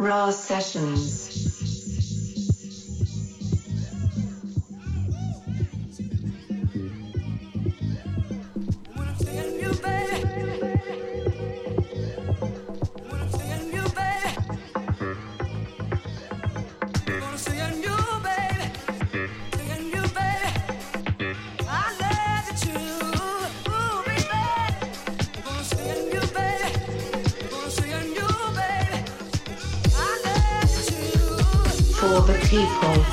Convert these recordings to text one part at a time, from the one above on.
Raw Sessions. People.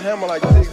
Hammer like this.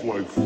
Almost like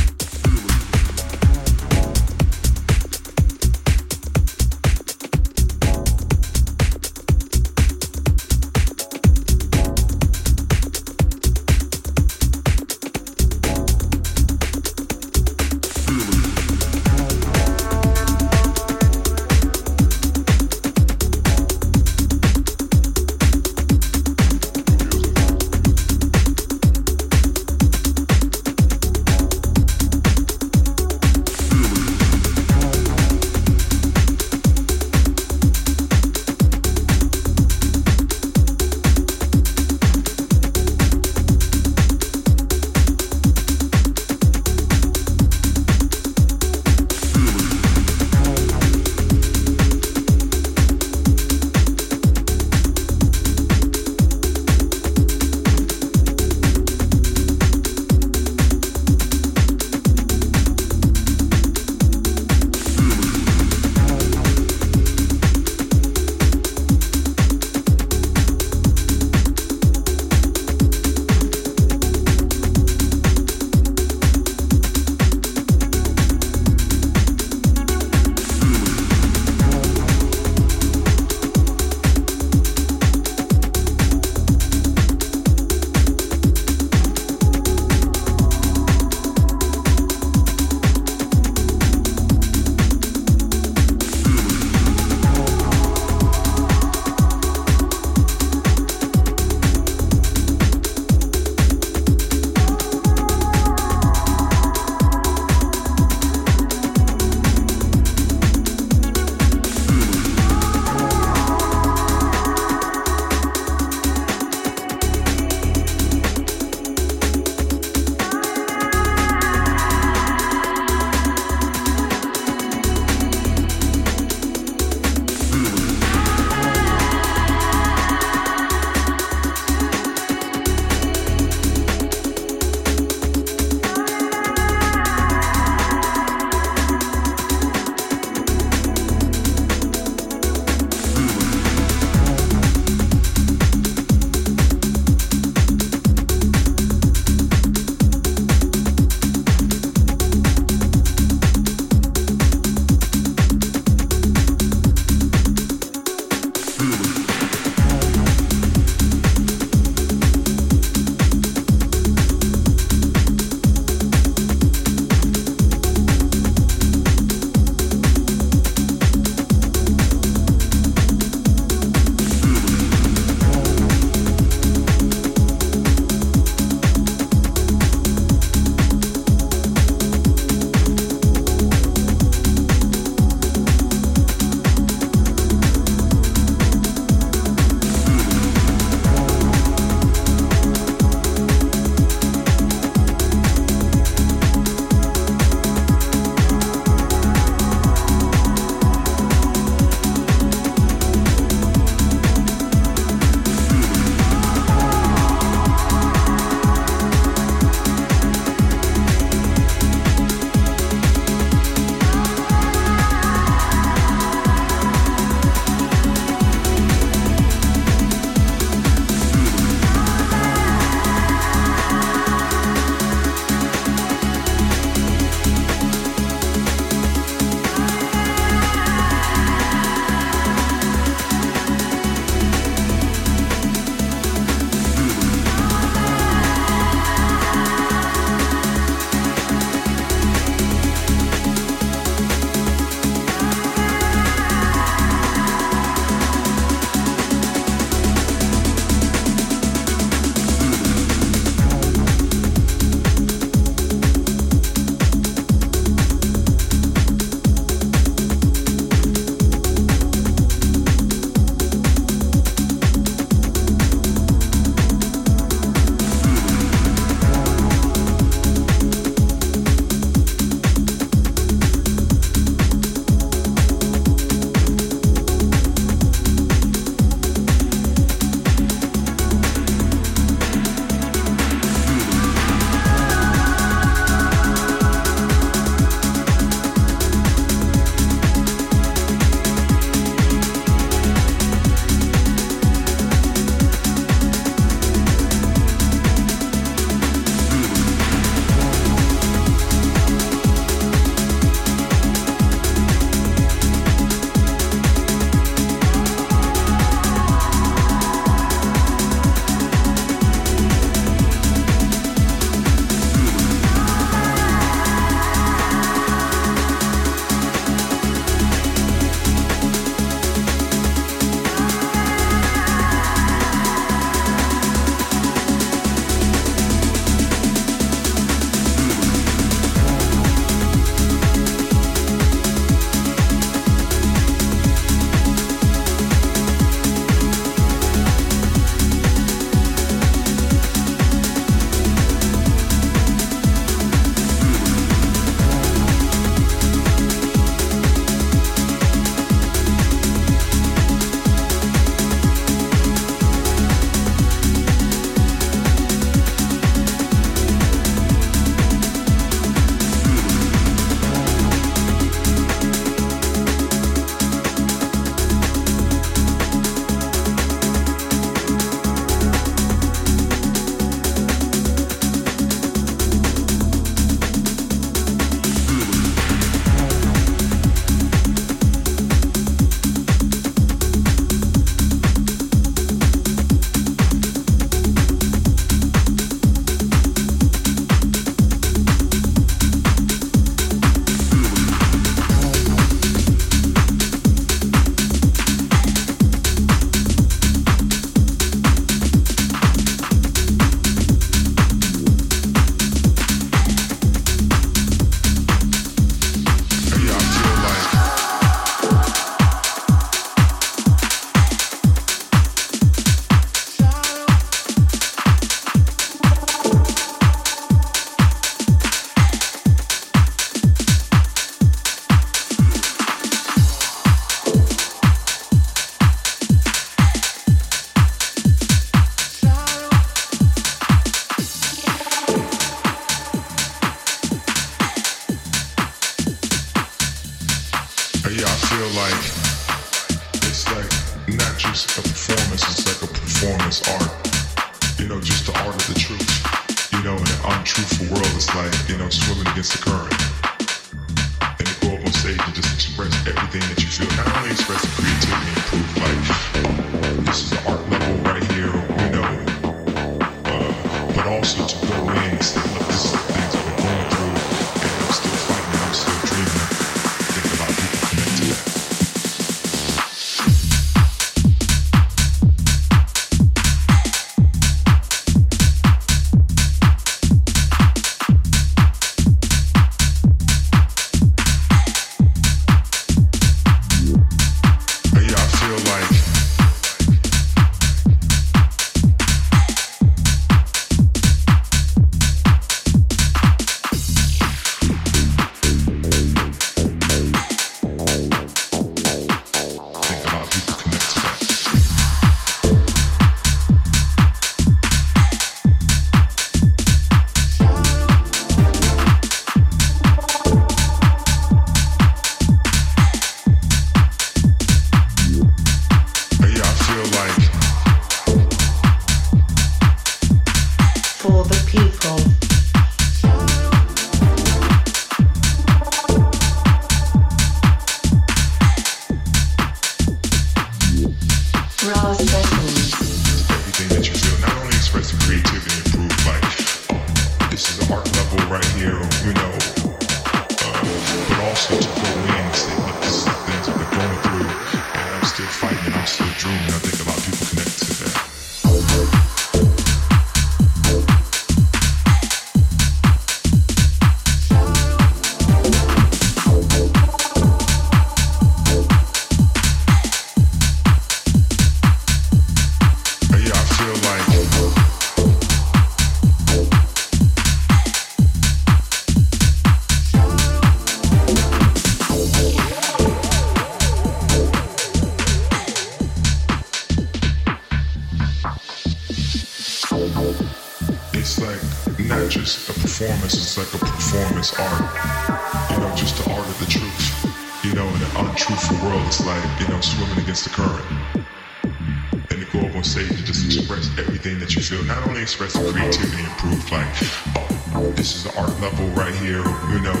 proof like this is the art level right here, you know.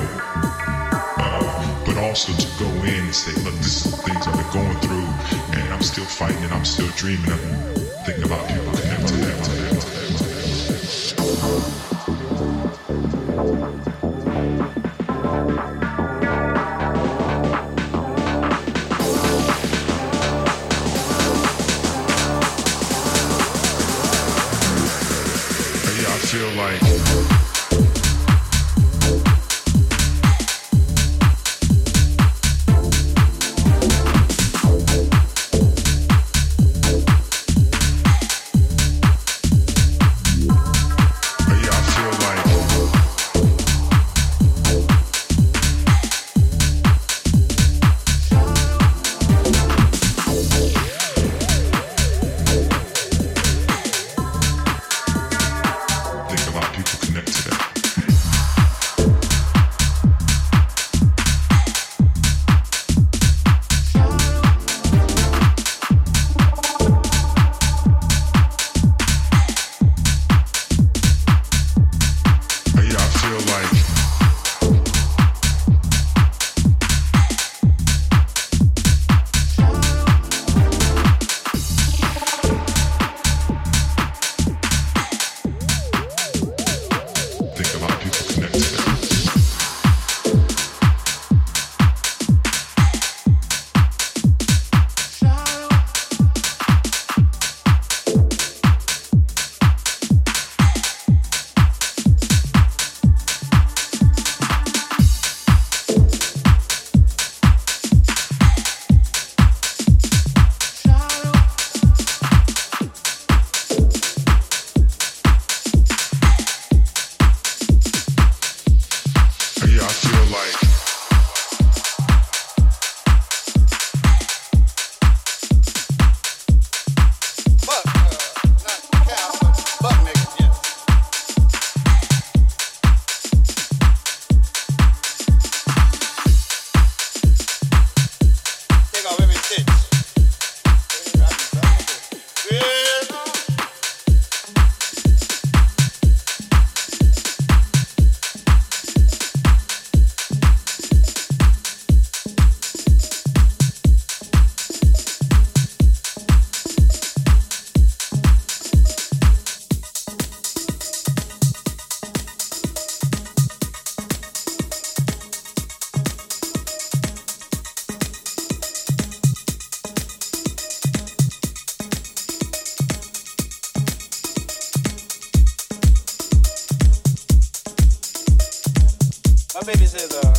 Uh, but also to go in and say, look, this is the things I've been going through, and I'm still fighting, and I'm still dreaming. I'm babysitter.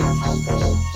Raw sessions.